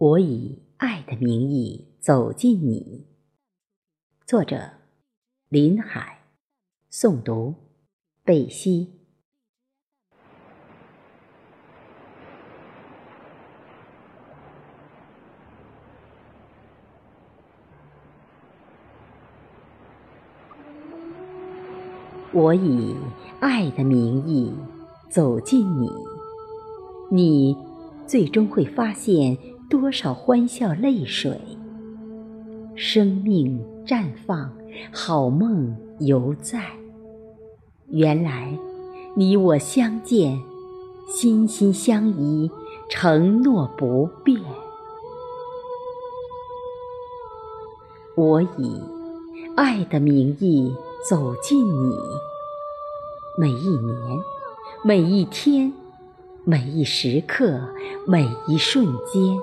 我以爱的名义走进你。作者：林海，诵读：贝西。我以爱的名义走进你，你最终会发现。多少欢笑泪水，生命绽放，好梦犹在。原来你我相见，心心相依，承诺不变。我以爱的名义走进你，每一年，每一天，每一时刻，每一瞬间。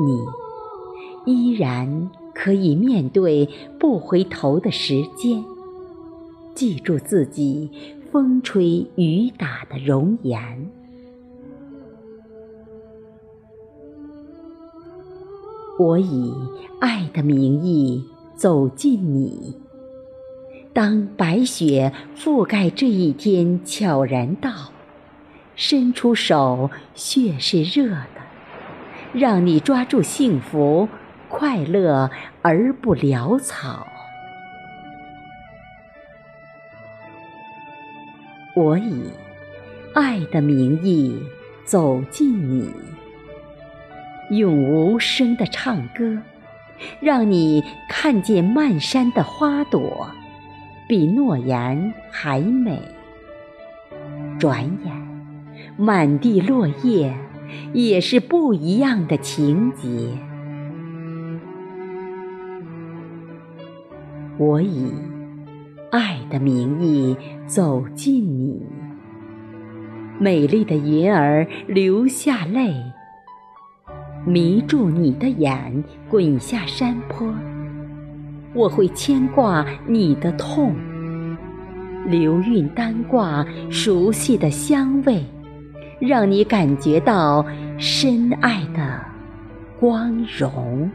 你依然可以面对不回头的时间，记住自己风吹雨打的容颜。我以爱的名义走进你，当白雪覆盖这一天悄然到，伸出手，血是热。让你抓住幸福，快乐而不潦草。我以爱的名义走进你，用无声的唱歌，让你看见漫山的花朵，比诺言还美。转眼，满地落叶。也是不一样的情节。我以爱的名义走进你，美丽的云儿流下泪，迷住你的眼，滚下山坡。我会牵挂你的痛，流韵单挂熟悉的香味。让你感觉到深爱的光荣。